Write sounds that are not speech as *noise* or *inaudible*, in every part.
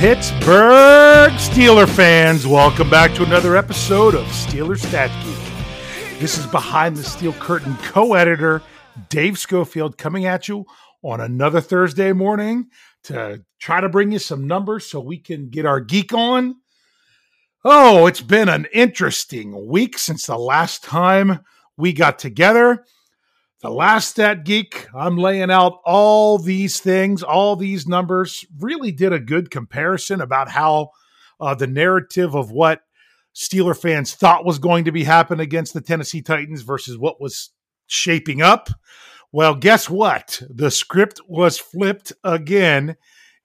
Pittsburgh Steeler fans, welcome back to another episode of Steeler Stat Geek. This is Behind the Steel Curtain co editor Dave Schofield coming at you on another Thursday morning to try to bring you some numbers so we can get our geek on. Oh, it's been an interesting week since the last time we got together. The last stat geek, I'm laying out all these things, all these numbers, really did a good comparison about how uh, the narrative of what Steeler fans thought was going to be happening against the Tennessee Titans versus what was shaping up. Well, guess what? The script was flipped again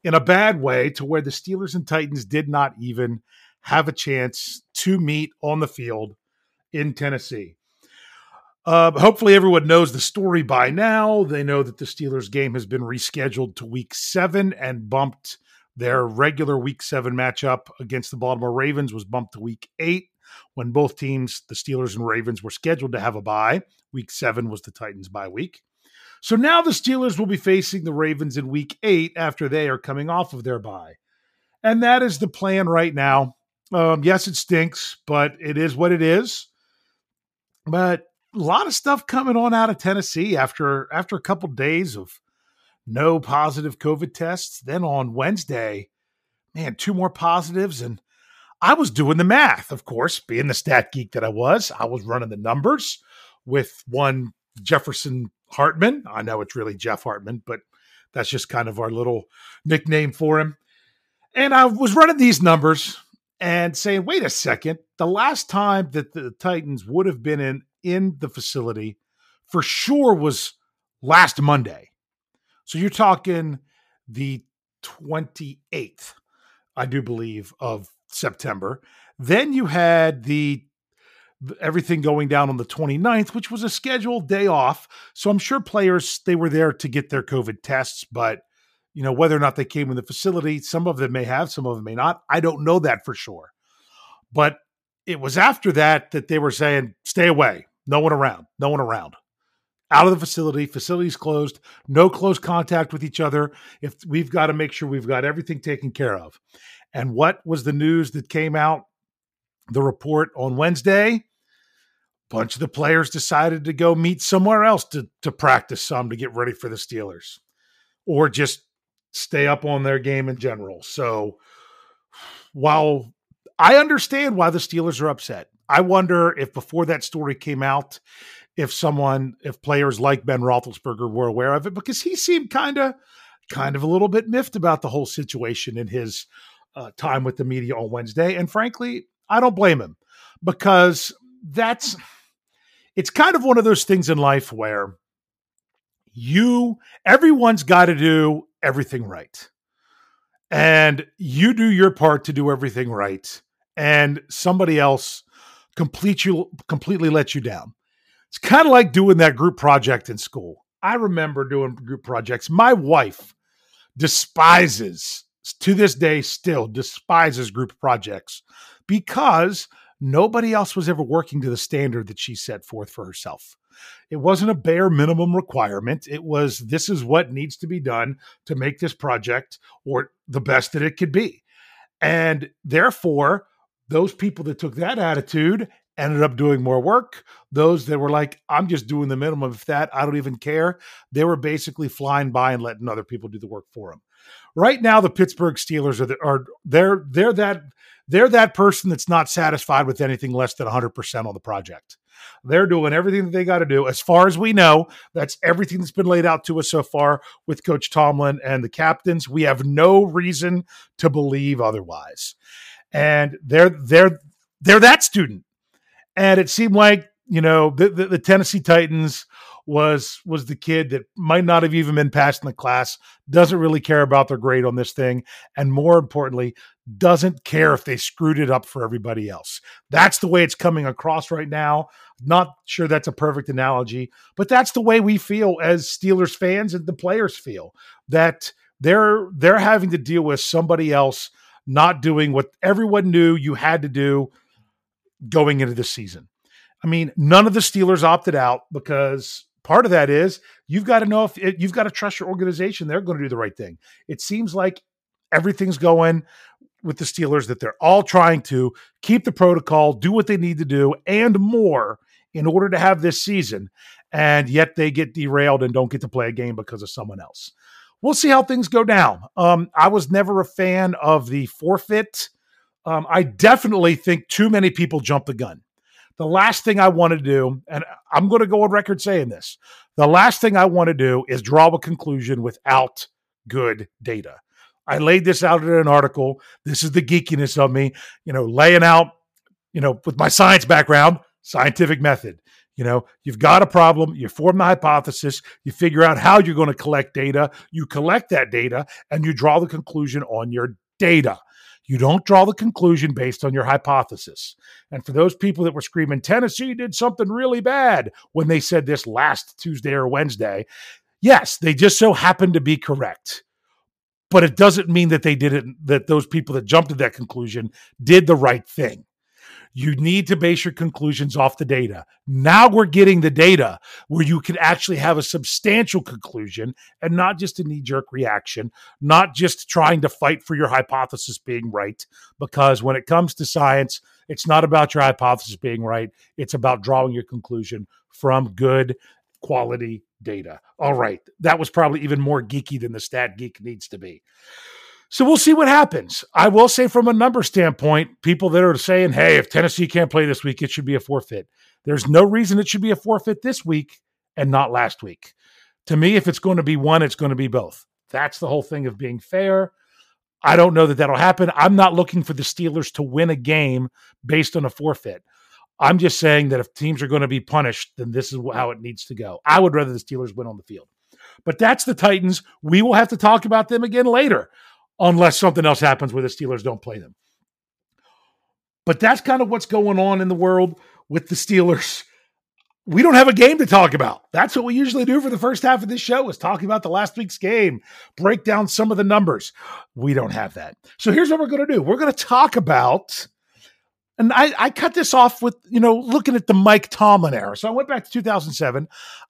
in a bad way to where the Steelers and Titans did not even have a chance to meet on the field in Tennessee. Uh, hopefully, everyone knows the story by now. They know that the Steelers game has been rescheduled to week seven and bumped their regular week seven matchup against the Baltimore Ravens was bumped to week eight when both teams, the Steelers and Ravens, were scheduled to have a bye. Week seven was the Titans' bye week. So now the Steelers will be facing the Ravens in week eight after they are coming off of their bye. And that is the plan right now. Um, yes, it stinks, but it is what it is. But a lot of stuff coming on out of Tennessee after after a couple days of no positive COVID tests. Then on Wednesday, man, two more positives, and I was doing the math. Of course, being the stat geek that I was, I was running the numbers with one Jefferson Hartman. I know it's really Jeff Hartman, but that's just kind of our little nickname for him. And I was running these numbers and saying, wait a second, the last time that the Titans would have been in in the facility for sure was last Monday. So you're talking the 28th, I do believe, of September. Then you had the everything going down on the 29th, which was a scheduled day off. So I'm sure players they were there to get their COVID tests, but you know whether or not they came in the facility, some of them may have, some of them may not. I don't know that for sure. But it was after that that they were saying stay away. No one around. No one around. Out of the facility. Facilities closed. No close contact with each other. If we've got to make sure we've got everything taken care of. And what was the news that came out? The report on Wednesday. Bunch of the players decided to go meet somewhere else to, to practice some to get ready for the Steelers or just stay up on their game in general. So while I understand why the Steelers are upset, I wonder if before that story came out, if someone, if players like Ben Roethlisberger were aware of it, because he seemed kind of, kind of a little bit miffed about the whole situation in his uh, time with the media on Wednesday. And frankly, I don't blame him because that's, it's kind of one of those things in life where you, everyone's got to do everything right. And you do your part to do everything right. And somebody else complete you completely let you down. It's kind of like doing that group project in school. I remember doing group projects. My wife despises to this day still despises group projects because nobody else was ever working to the standard that she set forth for herself. It wasn't a bare minimum requirement. It was this is what needs to be done to make this project or the best that it could be. And therefore, those people that took that attitude ended up doing more work. Those that were like, I'm just doing the minimum of that, I don't even care. They were basically flying by and letting other people do the work for them. Right now, the Pittsburgh Steelers are the, are they're they're that they're that person that's not satisfied with anything less than 100 percent on the project. They're doing everything that they got to do. As far as we know, that's everything that's been laid out to us so far with Coach Tomlin and the captains. We have no reason to believe otherwise and they're they're they're that student. And it seemed like you know the, the, the Tennessee Titans was was the kid that might not have even been passed in the class, doesn't really care about their grade on this thing, and more importantly, doesn't care if they screwed it up for everybody else. That's the way it's coming across right now. Not sure that's a perfect analogy, but that's the way we feel as Steelers fans and the players feel that they're they're having to deal with somebody else not doing what everyone knew you had to do going into the season. I mean, none of the Steelers opted out because part of that is you've got to know if it, you've got to trust your organization. They're going to do the right thing. It seems like everything's going with the Steelers, that they're all trying to keep the protocol, do what they need to do, and more in order to have this season. And yet they get derailed and don't get to play a game because of someone else. We'll see how things go down. Um, I was never a fan of the forfeit. Um, I definitely think too many people jump the gun. The last thing I want to do, and I'm going to go on record saying this, the last thing I want to do is draw a conclusion without good data. I laid this out in an article. This is the geekiness of me, you know, laying out, you know, with my science background, scientific method. You know, you've got a problem, you form the hypothesis, you figure out how you're going to collect data, you collect that data, and you draw the conclusion on your data. You don't draw the conclusion based on your hypothesis. And for those people that were screaming, Tennessee did something really bad when they said this last Tuesday or Wednesday, yes, they just so happened to be correct. But it doesn't mean that they didn't, that those people that jumped to that conclusion did the right thing. You need to base your conclusions off the data. Now we're getting the data where you can actually have a substantial conclusion and not just a knee jerk reaction, not just trying to fight for your hypothesis being right. Because when it comes to science, it's not about your hypothesis being right, it's about drawing your conclusion from good quality data. All right. That was probably even more geeky than the stat geek needs to be. So we'll see what happens. I will say, from a number standpoint, people that are saying, hey, if Tennessee can't play this week, it should be a forfeit. There's no reason it should be a forfeit this week and not last week. To me, if it's going to be one, it's going to be both. That's the whole thing of being fair. I don't know that that'll happen. I'm not looking for the Steelers to win a game based on a forfeit. I'm just saying that if teams are going to be punished, then this is how it needs to go. I would rather the Steelers win on the field. But that's the Titans. We will have to talk about them again later unless something else happens where the Steelers don't play them. But that's kind of what's going on in the world with the Steelers. We don't have a game to talk about. That's what we usually do for the first half of this show is talking about the last week's game, break down some of the numbers. We don't have that. So here's what we're going to do. We're going to talk about and I, I cut this off with, you know, looking at the Mike Tomlin era. So I went back to 2007.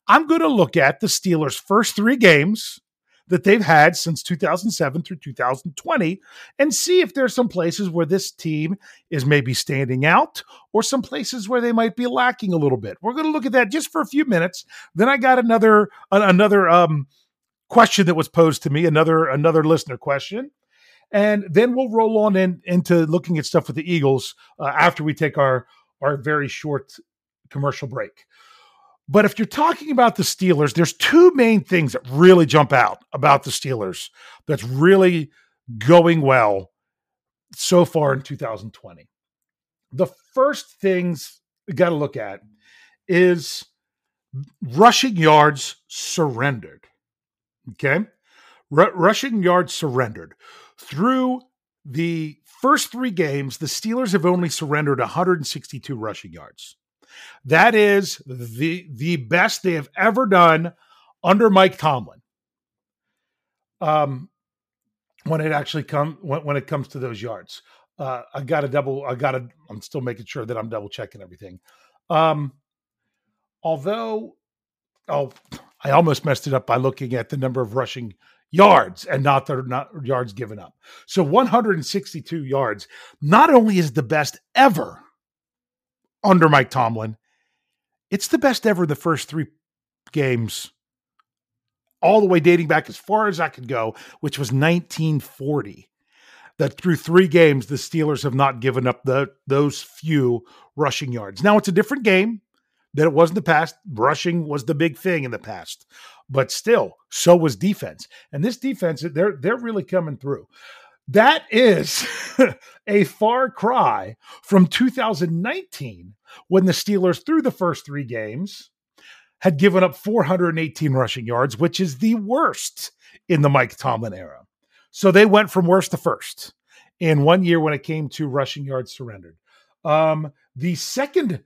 I'm going to look at the Steelers' first three games that they've had since 2007 through 2020 and see if there's some places where this team is maybe standing out or some places where they might be lacking a little bit. We're going to look at that just for a few minutes. Then I got another another um, question that was posed to me, another another listener question. And then we'll roll on in, into looking at stuff with the Eagles uh, after we take our our very short commercial break. But if you're talking about the Steelers, there's two main things that really jump out about the Steelers that's really going well so far in 2020. The first things you got to look at is rushing yards surrendered. Okay? R- rushing yards surrendered. Through the first three games, the Steelers have only surrendered 162 rushing yards. That is the the best they have ever done under Mike Tomlin. Um, when it actually come when, when it comes to those yards, uh, I got to double. I got to. I'm still making sure that I'm double checking everything. Um, although, oh, I almost messed it up by looking at the number of rushing yards and not the not yards given up. So 162 yards not only is the best ever under Mike Tomlin. It's the best ever the first three games, all the way dating back as far as I could go, which was 1940. That through three games, the Steelers have not given up the those few rushing yards. Now it's a different game than it was in the past. Rushing was the big thing in the past, but still, so was defense. And this defense, they're they're really coming through. That is *laughs* a far cry from 2019 when the Steelers, through the first three games, had given up 418 rushing yards, which is the worst in the Mike Tomlin era. So they went from worst to first in one year when it came to rushing yards surrendered. Um, the second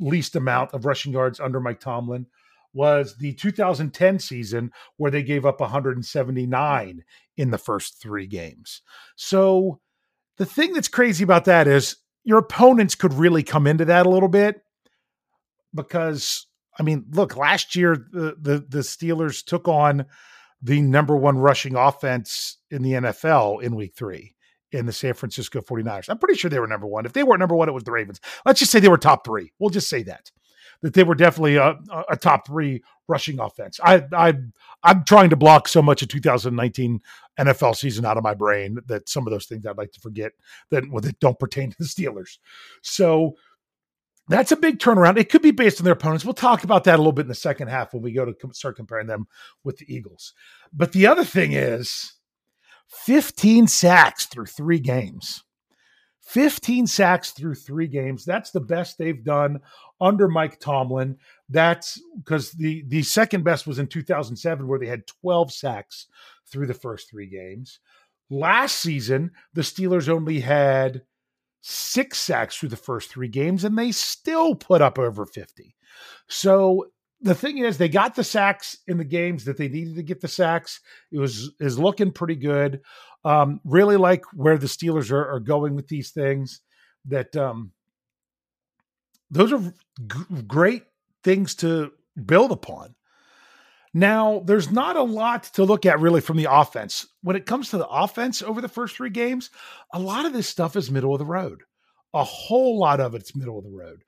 least amount of rushing yards under Mike Tomlin was the 2010 season where they gave up 179 in the first three games. So the thing that's crazy about that is your opponents could really come into that a little bit because I mean, look, last year the the, the Steelers took on the number one rushing offense in the NFL in week three in the San Francisco 49ers. I'm pretty sure they were number one. If they weren't number one, it was the Ravens. Let's just say they were top three. We'll just say that. That they were definitely a, a top three rushing offense. I, I, I'm trying to block so much of 2019 NFL season out of my brain that some of those things I'd like to forget that, well, that don't pertain to the Steelers. So that's a big turnaround. It could be based on their opponents. We'll talk about that a little bit in the second half when we go to start comparing them with the Eagles. But the other thing is 15 sacks through three games. 15 sacks through three games. That's the best they've done under Mike Tomlin. That's because the the second best was in 2007, where they had 12 sacks through the first three games. Last season, the Steelers only had six sacks through the first three games, and they still put up over 50. So the thing is, they got the sacks in the games that they needed to get the sacks. It was is looking pretty good. Um, really like where the Steelers are, are going with these things. That um, those are g- great things to build upon. Now, there's not a lot to look at really from the offense. When it comes to the offense over the first three games, a lot of this stuff is middle of the road. A whole lot of it's middle of the road.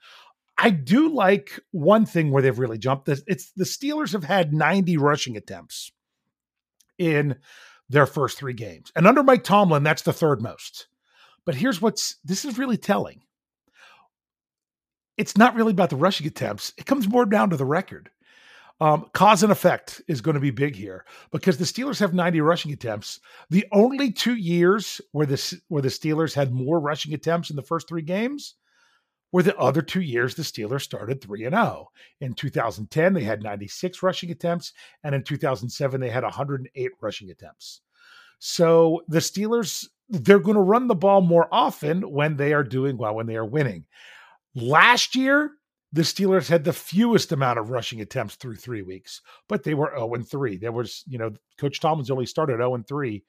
I do like one thing where they've really jumped. It's the Steelers have had 90 rushing attempts in their first three games. And under Mike Tomlin, that's the third most. But here's what's this is really telling. It's not really about the rushing attempts. It comes more down to the record. Um, cause and effect is going to be big here because the Steelers have 90 rushing attempts. The only two years where the where the Steelers had more rushing attempts in the first three games were the other two years the Steelers started 3 and 0. In 2010 they had 96 rushing attempts and in 2007 they had 108 rushing attempts. So the Steelers they're going to run the ball more often when they are doing well when they are winning. Last year the Steelers had the fewest amount of rushing attempts through three weeks, but they were 0 and 3. There was, you know, Coach Tomlin's only started 0 and 3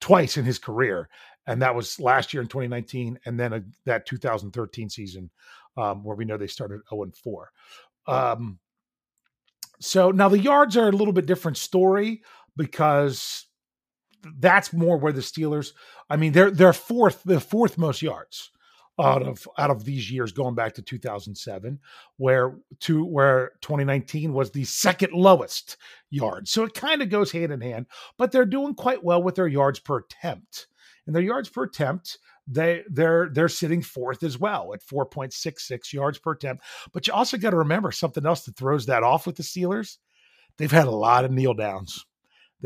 twice in his career. And that was last year in 2019, and then a, that 2013 season um, where we know they started 0 and 4. Um, so now the yards are a little bit different story because that's more where the Steelers, I mean, they're they're fourth, the fourth most yards out of out of these years going back to 2007 where to where 2019 was the second lowest yard. So it kind of goes hand in hand but they're doing quite well with their yards per attempt. And their yards per attempt they they're they're sitting fourth as well at 4.66 yards per attempt. But you also got to remember something else that throws that off with the Steelers they've had a lot of kneel downs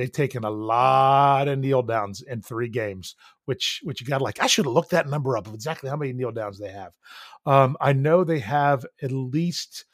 They've taken a lot of kneel downs in three games, which which you got like. I should have looked that number up of exactly how many kneel downs they have. Um, I know they have at least.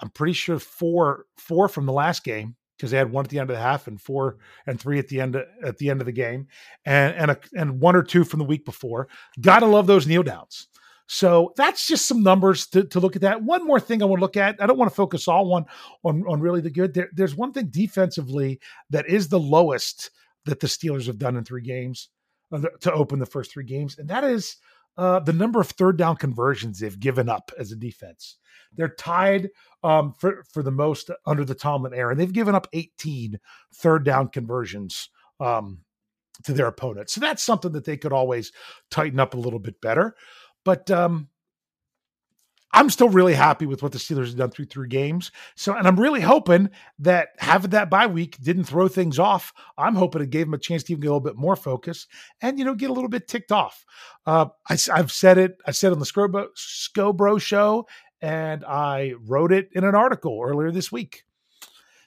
I'm pretty sure four four from the last game because they had one at the end of the half and four and three at the end of, at the end of the game, and and a, and one or two from the week before. Gotta love those kneel downs. So that's just some numbers to, to look at that. One more thing I want to look at. I don't want to focus all on on, on really the good. There, there's one thing defensively that is the lowest that the Steelers have done in three games uh, to open the first three games, and that is uh, the number of third down conversions they've given up as a defense. They're tied um, for for the most under the Tomlin era. And they've given up 18 third down conversions um, to their opponents. So that's something that they could always tighten up a little bit better. But um, I'm still really happy with what the Steelers have done through three games. So, and I'm really hoping that having that bye week didn't throw things off. I'm hoping it gave them a chance to even get a little bit more focus and you know get a little bit ticked off. Uh, I, have said it. I said on the Scobro, Scobro show, and I wrote it in an article earlier this week.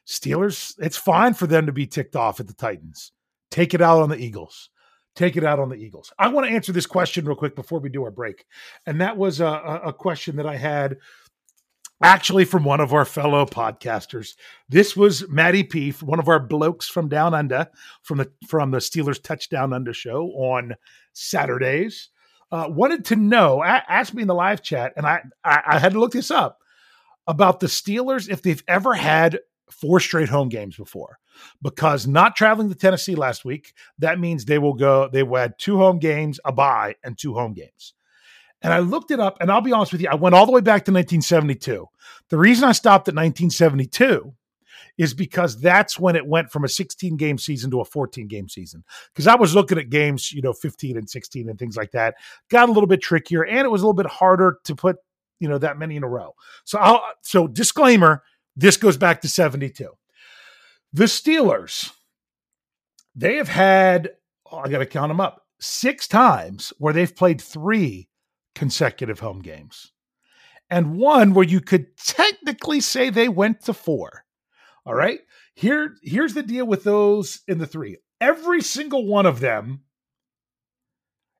Steelers, it's fine for them to be ticked off at the Titans. Take it out on the Eagles take it out on the Eagles. I want to answer this question real quick before we do our break. And that was a, a question that I had actually from one of our fellow podcasters. This was Matty P, one of our blokes from down under, from the from the Steelers Touchdown Under show on Saturdays. Uh, wanted to know, asked me in the live chat, and I, I I had to look this up about the Steelers if they've ever had four straight home games before because not traveling to Tennessee last week, that means they will go, they had two home games, a bye, and two home games. And I looked it up, and I'll be honest with you, I went all the way back to 1972. The reason I stopped at 1972 is because that's when it went from a 16 game season to a 14 game season. Because I was looking at games, you know, 15 and 16 and things like that. Got a little bit trickier and it was a little bit harder to put, you know, that many in a row. So I'll so disclaimer, this goes back to 72. The Steelers, they have had, oh, I got to count them up, six times where they've played three consecutive home games and one where you could technically say they went to four. All right. Here, here's the deal with those in the three. Every single one of them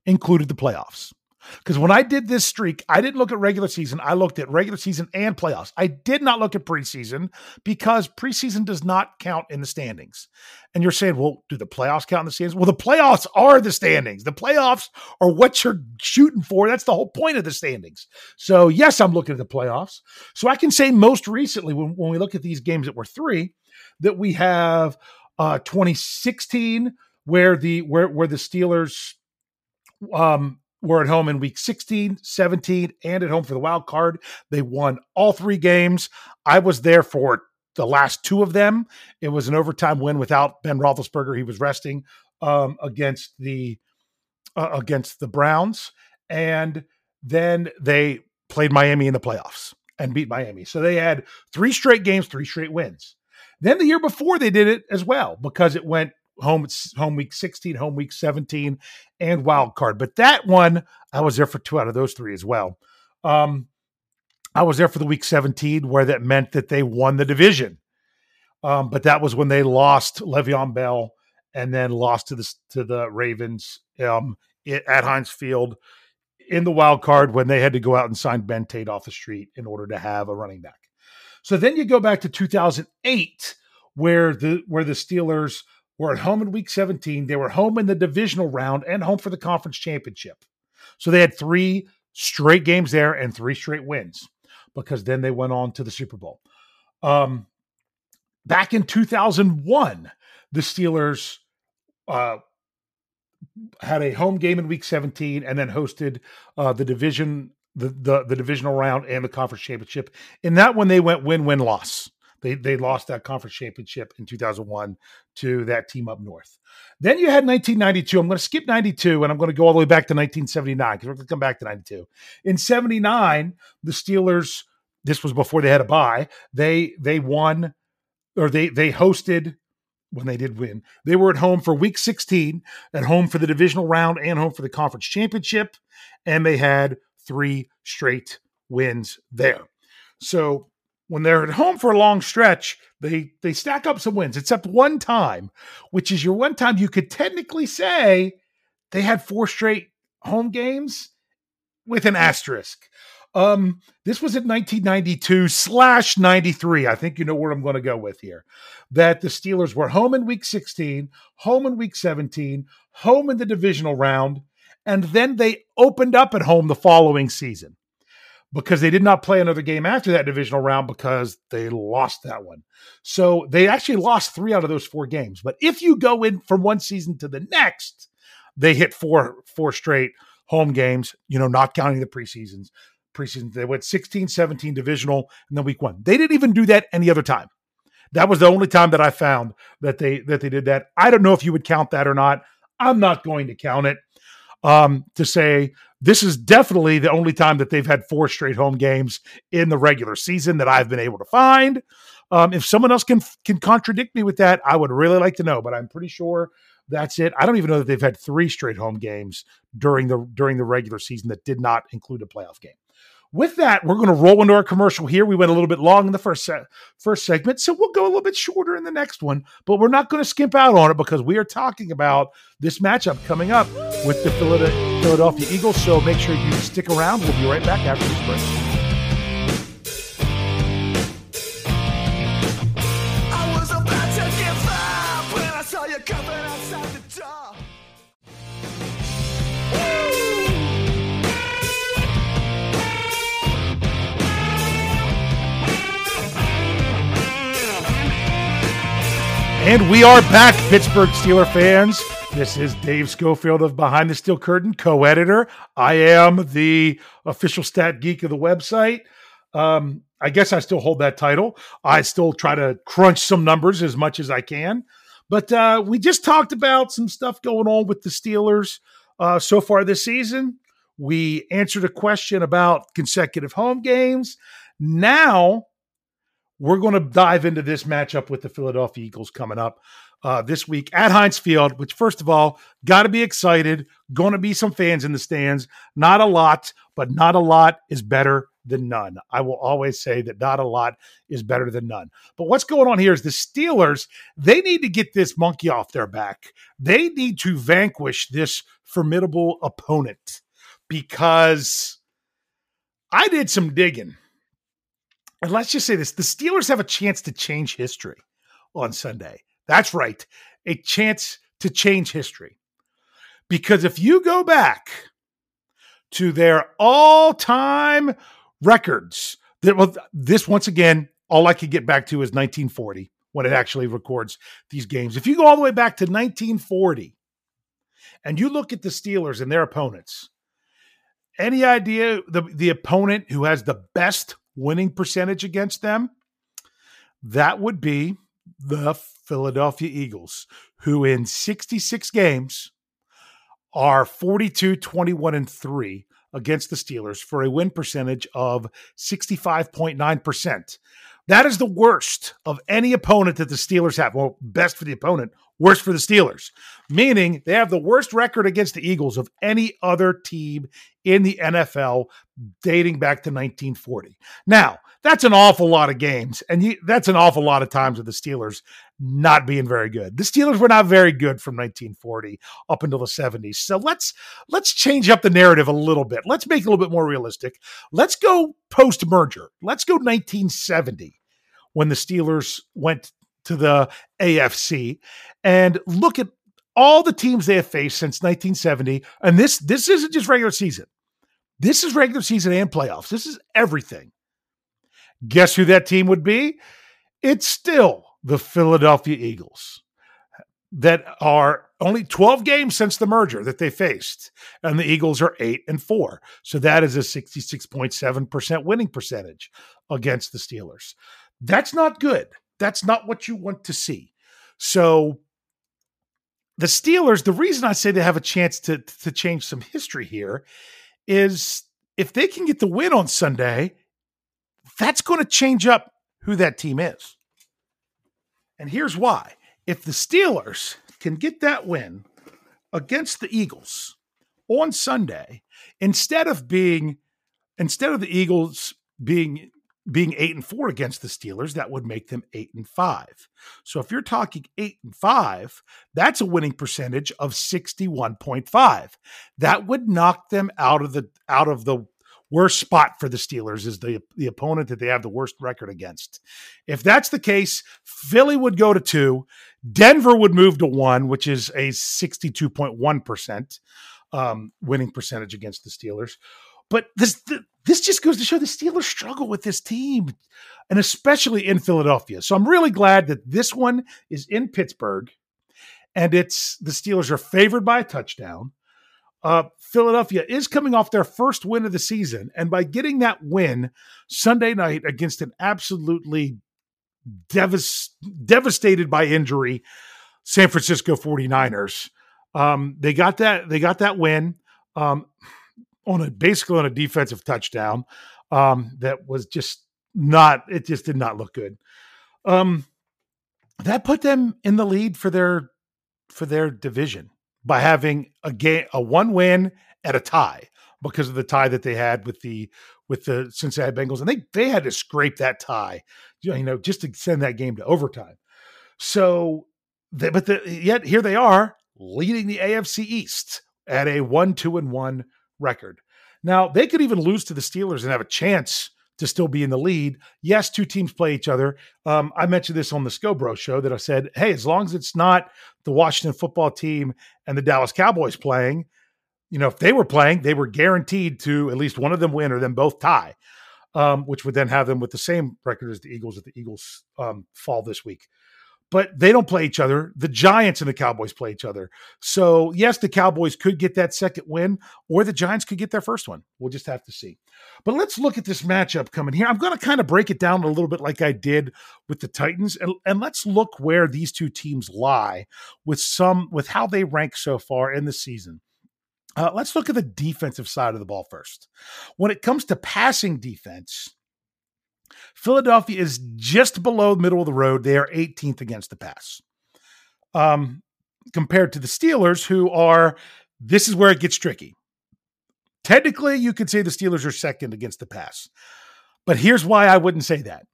included the playoffs. Because when I did this streak, I didn't look at regular season. I looked at regular season and playoffs. I did not look at preseason because preseason does not count in the standings. And you're saying, well, do the playoffs count in the standings? Well, the playoffs are the standings. The playoffs are what you're shooting for. That's the whole point of the standings. So, yes, I'm looking at the playoffs. So I can say most recently, when, when we look at these games that were three, that we have uh 2016 where the where where the Steelers um were at home in week 16, 17, and at home for the wild card. They won all three games. I was there for the last two of them. It was an overtime win without Ben Roethlisberger. He was resting um, against the uh, against the Browns, and then they played Miami in the playoffs and beat Miami. So they had three straight games, three straight wins. Then the year before they did it as well because it went home home week 16, home week 17, and wild card. But that one, I was there for two out of those three as well. Um, I was there for the week 17, where that meant that they won the division. Um, but that was when they lost Le'Veon Bell and then lost to the to the Ravens um, at Heinz Field in the wild card when they had to go out and sign Ben Tate off the street in order to have a running back. So then you go back to 2008, where the where the Steelers were at home in week 17. They were home in the divisional round and home for the conference championship. So they had three straight games there and three straight wins because then they went on to the Super Bowl. Um, back in 2001, the Steelers uh, had a home game in week 17 and then hosted uh, the division the, the the divisional round and the conference championship. In that one, they went win win loss. They they lost that conference championship in 2001 to that team up north. Then you had 1992. I'm going to skip 92 and I'm going to go all the way back to 1979 because we're going to come back to 92. In 79, the Steelers. This was before they had a bye. They they won or they they hosted when they did win. They were at home for week 16, at home for the divisional round and home for the conference championship, and they had three straight wins there. So when they're at home for a long stretch, they they stack up some wins, except one time, which is your one time you could technically say they had four straight home games with an asterisk. Um, this was in 1992 slash 93. I think you know where I'm going to go with here. That the Steelers were home in week 16, home in week 17, home in the divisional round, and then they opened up at home the following season because they did not play another game after that divisional round because they lost that one. So they actually lost three out of those four games. But if you go in from one season to the next, they hit four four straight home games, you know, not counting the preseasons. Preseason, they went 16, 17 divisional, and then week one. They didn't even do that any other time. That was the only time that I found that they that they did that. I don't know if you would count that or not. I'm not going to count it um, to say this is definitely the only time that they've had four straight home games in the regular season that I've been able to find. Um, if someone else can can contradict me with that, I would really like to know. But I'm pretty sure that's it. I don't even know that they've had three straight home games during the during the regular season that did not include a playoff game with that, we're going to roll into our commercial here. We went a little bit long in the first se- first segment, so we'll go a little bit shorter in the next one. But we're not going to skimp out on it because we are talking about this matchup coming up with the Philadelphia Eagles. So make sure you stick around. We'll be right back after this break. And we are back, Pittsburgh Steeler fans. This is Dave Schofield of Behind the Steel Curtain, co editor. I am the official stat geek of the website. Um, I guess I still hold that title. I still try to crunch some numbers as much as I can. But uh, we just talked about some stuff going on with the Steelers uh, so far this season. We answered a question about consecutive home games. Now we're going to dive into this matchup with the Philadelphia Eagles coming up uh, this week at Heinz Field, which, first of all, got to be excited. Going to be some fans in the stands. Not a lot, but not a lot is better than none. I will always say that not a lot is better than none. But what's going on here is the Steelers, they need to get this monkey off their back. They need to vanquish this formidable opponent because I did some digging. And let's just say this the Steelers have a chance to change history on Sunday. That's right, a chance to change history. Because if you go back to their all time records. That well, this once again, all I could get back to is 1940 when it actually records these games. If you go all the way back to 1940 and you look at the Steelers and their opponents, any idea the, the opponent who has the best winning percentage against them? That would be the Philadelphia Eagles, who in 66 games are 42, 21, and 3 against the Steelers for a win percentage of 65.9%. That is the worst of any opponent that the Steelers have. Well, best for the opponent, worst for the Steelers, meaning they have the worst record against the Eagles of any other team in the NFL dating back to 1940. Now, that's an awful lot of games, and you, that's an awful lot of times with the Steelers not being very good. The Steelers were not very good from 1940 up until the 70s. So let's let's change up the narrative a little bit. Let's make it a little bit more realistic. Let's go post merger. Let's go 1970 when the Steelers went to the AFC and look at all the teams they have faced since 1970. And this this isn't just regular season. This is regular season and playoffs. This is everything. Guess who that team would be? It's still the Philadelphia Eagles that are only 12 games since the merger that they faced and the eagles are 8 and 4 so that is a 66.7% winning percentage against the steelers that's not good that's not what you want to see so the steelers the reason i say they have a chance to to change some history here is if they can get the win on sunday that's going to change up who that team is. And here's why. If the Steelers can get that win against the Eagles on Sunday, instead of being instead of the Eagles being being 8 and 4 against the Steelers, that would make them 8 and 5. So if you're talking 8 and 5, that's a winning percentage of 61.5. That would knock them out of the out of the worst spot for the Steelers is the the opponent that they have the worst record against. If that's the case, Philly would go to two, Denver would move to one, which is a sixty two point one percent um, winning percentage against the Steelers. But this this just goes to show the Steelers struggle with this team, and especially in Philadelphia. So I'm really glad that this one is in Pittsburgh, and it's the Steelers are favored by a touchdown. Uh, Philadelphia is coming off their first win of the season. And by getting that win Sunday night against an absolutely devas- devastated by injury San Francisco 49ers, um, they got that they got that win um, on a basically on a defensive touchdown um, that was just not it just did not look good. Um, that put them in the lead for their for their division by having a game, a one win at a tie because of the tie that they had with the with the Cincinnati Bengals, and they they had to scrape that tie, you know, just to send that game to overtime. So, they, but the, yet here they are leading the AFC East at a one two and one record. Now they could even lose to the Steelers and have a chance to still be in the lead. Yes, two teams play each other. Um, I mentioned this on the Scobro show that I said, hey, as long as it's not the Washington football team and the Dallas Cowboys playing, you know, if they were playing, they were guaranteed to at least one of them win or them both tie, um, which would then have them with the same record as the Eagles if the Eagles um, fall this week. But they don't play each other. The Giants and the Cowboys play each other. So, yes, the Cowboys could get that second win, or the Giants could get their first one. We'll just have to see. But let's look at this matchup coming here. I'm going to kind of break it down a little bit like I did with the Titans, and, and let's look where these two teams lie with some with how they rank so far in the season. Uh, let's look at the defensive side of the ball first. When it comes to passing defense, Philadelphia is just below the middle of the road. They are 18th against the pass. Um, compared to the Steelers, who are, this is where it gets tricky. Technically, you could say the Steelers are second against the pass. But here's why I wouldn't say that.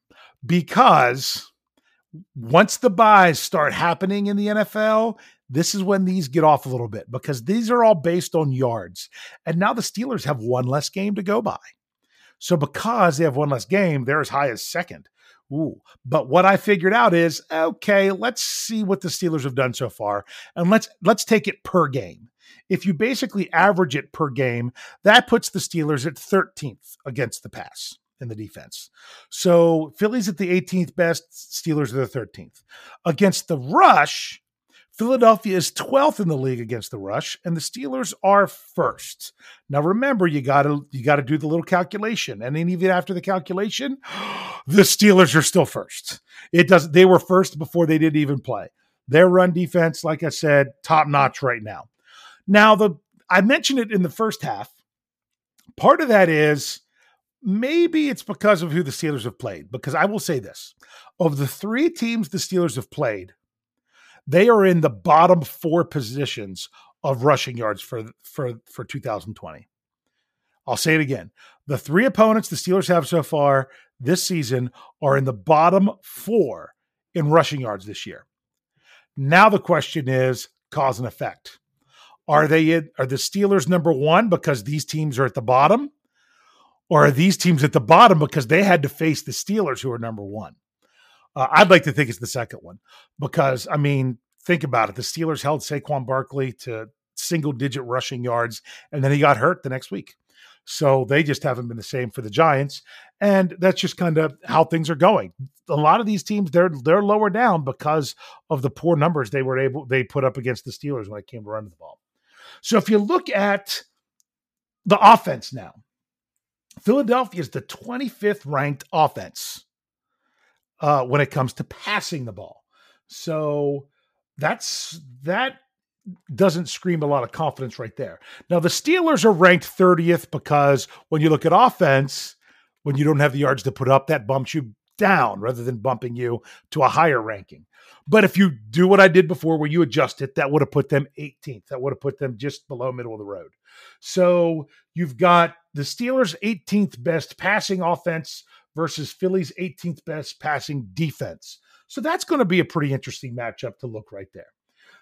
Because once the byes start happening in the NFL, this is when these get off a little bit because these are all based on yards. And now the Steelers have one less game to go by. So because they have one less game, they're as high as second. Ooh. But what I figured out is okay, let's see what the Steelers have done so far. And let's let's take it per game. If you basically average it per game, that puts the Steelers at 13th against the pass in the defense. So Philly's at the 18th best, Steelers are the 13th. Against the rush, Philadelphia is 12th in the league against the rush, and the Steelers are first. Now remember, you gotta you gotta do the little calculation. And then even after the calculation, *gasps* the Steelers are still first. It does they were first before they didn't even play. Their run defense, like I said, top notch right now. Now, the I mentioned it in the first half. Part of that is maybe it's because of who the Steelers have played. Because I will say this of the three teams the Steelers have played, they are in the bottom four positions of rushing yards for for for 2020. I'll say it again. The three opponents the Steelers have so far this season are in the bottom 4 in rushing yards this year. Now the question is cause and effect. Are they are the Steelers number 1 because these teams are at the bottom? Or are these teams at the bottom because they had to face the Steelers who are number 1? Uh, I'd like to think it's the second one because, I mean, think about it. The Steelers held Saquon Barkley to single digit rushing yards, and then he got hurt the next week. So they just haven't been the same for the Giants. And that's just kind of how things are going. A lot of these teams, they're they're lower down because of the poor numbers they were able they put up against the Steelers when it came to running the ball. So if you look at the offense now, Philadelphia is the 25th ranked offense uh, when it comes to passing the ball. So that's that doesn't scream a lot of confidence right there. Now the Steelers are ranked 30th because when you look at offense, when you don't have the yards to put up, that bumps you down rather than bumping you to a higher ranking. But if you do what I did before where you adjust it, that would have put them 18th. That would have put them just below middle of the road. So you've got the Steelers 18th best passing offense versus Philly's 18th best passing defense. So that's going to be a pretty interesting matchup to look right there.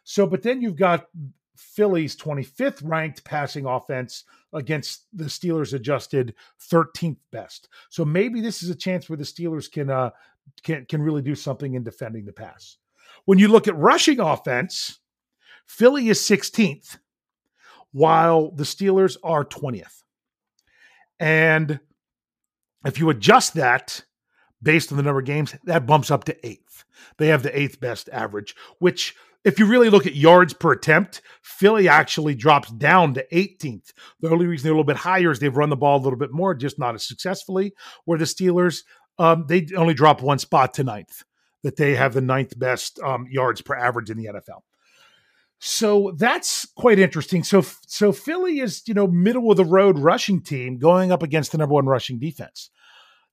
So, but then you've got Philly's 25th ranked passing offense against the Steelers adjusted 13th best. So maybe this is a chance where the Steelers can uh can can really do something in defending the pass. When you look at rushing offense, Philly is 16th while the Steelers are 20th. And if you adjust that based on the number of games, that bumps up to eighth. They have the eighth best average, which, if you really look at yards per attempt, Philly actually drops down to 18th. The only reason they're a little bit higher is they've run the ball a little bit more, just not as successfully. Where the Steelers, um, they only drop one spot to ninth, that they have the ninth best um, yards per average in the NFL. So that's quite interesting. So so Philly is, you know, middle of the road rushing team going up against the number one rushing defense.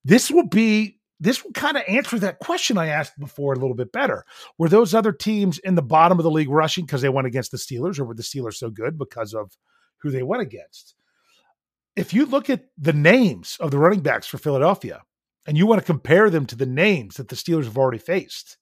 This will be this will kind of answer that question I asked before a little bit better. Were those other teams in the bottom of the league rushing because they went against the Steelers, or were the Steelers so good because of who they went against? If you look at the names of the running backs for Philadelphia and you want to compare them to the names that the Steelers have already faced,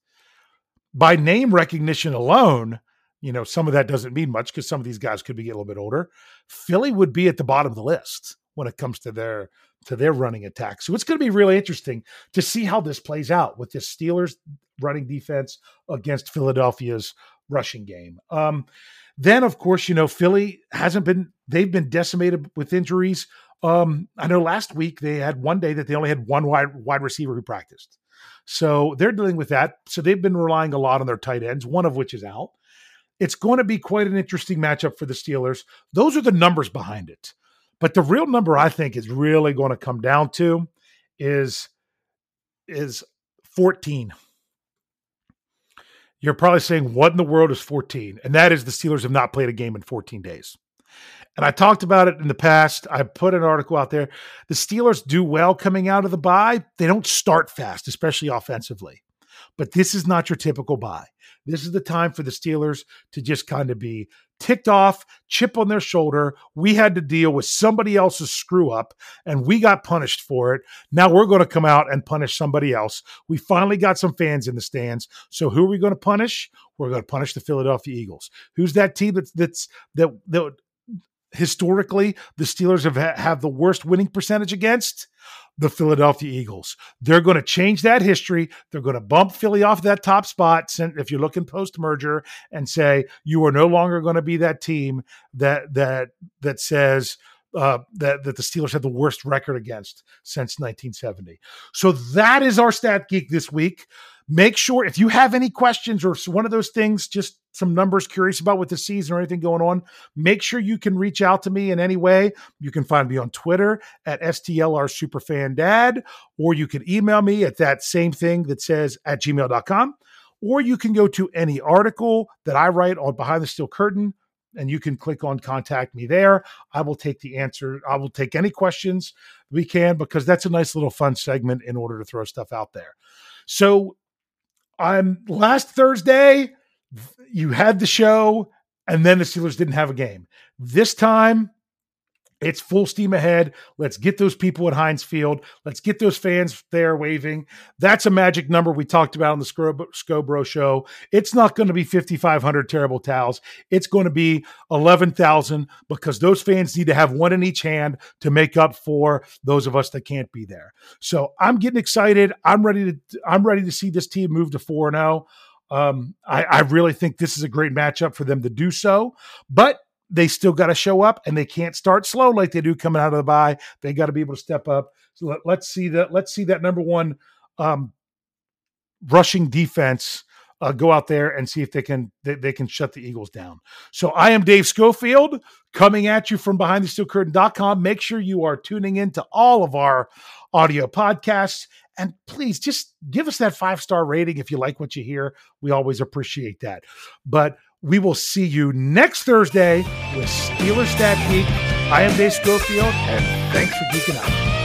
by name recognition alone, you know, some of that doesn't mean much because some of these guys could be a little bit older. Philly would be at the bottom of the list when it comes to their to their running attack. So it's going to be really interesting to see how this plays out with this Steelers running defense against Philadelphia's rushing game. Um, then, of course, you know, Philly hasn't been, they've been decimated with injuries Um, I know last week they had one day that they only had one wide wide receiver who practiced. So they're dealing with that. So they've been relying a lot on their tight ends, one of which is out. It's going to be quite an interesting matchup for the Steelers. Those are the numbers behind it. But the real number I think is really going to come down to is is 14. You're probably saying, what in the world is 14? And that is the Steelers have not played a game in 14 days. And I talked about it in the past. I put an article out there. The Steelers do well coming out of the bye. They don't start fast, especially offensively. But this is not your typical bye. This is the time for the Steelers to just kind of be ticked off, chip on their shoulder. We had to deal with somebody else's screw up and we got punished for it. Now we're going to come out and punish somebody else. We finally got some fans in the stands. So who are we going to punish? We're going to punish the Philadelphia Eagles. Who's that team that's that's that that historically the Steelers have have the worst winning percentage against? the Philadelphia Eagles. They're going to change that history. They're going to bump Philly off that top spot if you're looking post merger and say you are no longer going to be that team that that that says uh, that that the Steelers have the worst record against since 1970. So that is our stat geek this week. Make sure if you have any questions or one of those things, just some numbers curious about with the season or anything going on, make sure you can reach out to me in any way. You can find me on Twitter at STLR Superfan Dad, or you can email me at that same thing that says at gmail.com, or you can go to any article that I write on Behind the Steel Curtain and you can click on contact me there. I will take the answer. I will take any questions we can because that's a nice little fun segment in order to throw stuff out there. So, I'm last Thursday, you had the show, and then the Steelers didn't have a game. This time, it's full steam ahead. Let's get those people at Heinz Field. Let's get those fans there waving. That's a magic number we talked about on the Scobro show. It's not going to be 5,500 terrible towels. It's going to be 11,000 because those fans need to have one in each hand to make up for those of us that can't be there. So I'm getting excited. I'm ready to. I'm ready to see this team move to four and zero. Oh. Um, I, I really think this is a great matchup for them to do so. But they still got to show up and they can't start slow like they do coming out of the bye. They got to be able to step up. So let, us see that. Let's see that number one um, rushing defense uh, go out there and see if they can they, they, can shut the Eagles down. So I am Dave Schofield coming at you from behind the steel curtain.com. Make sure you are tuning in to all of our audio podcasts. And please just give us that five star rating if you like what you hear. We always appreciate that. But we will see you next Thursday with Steelers Stat Geek. I am Dave Schofield, and thanks for geeking out.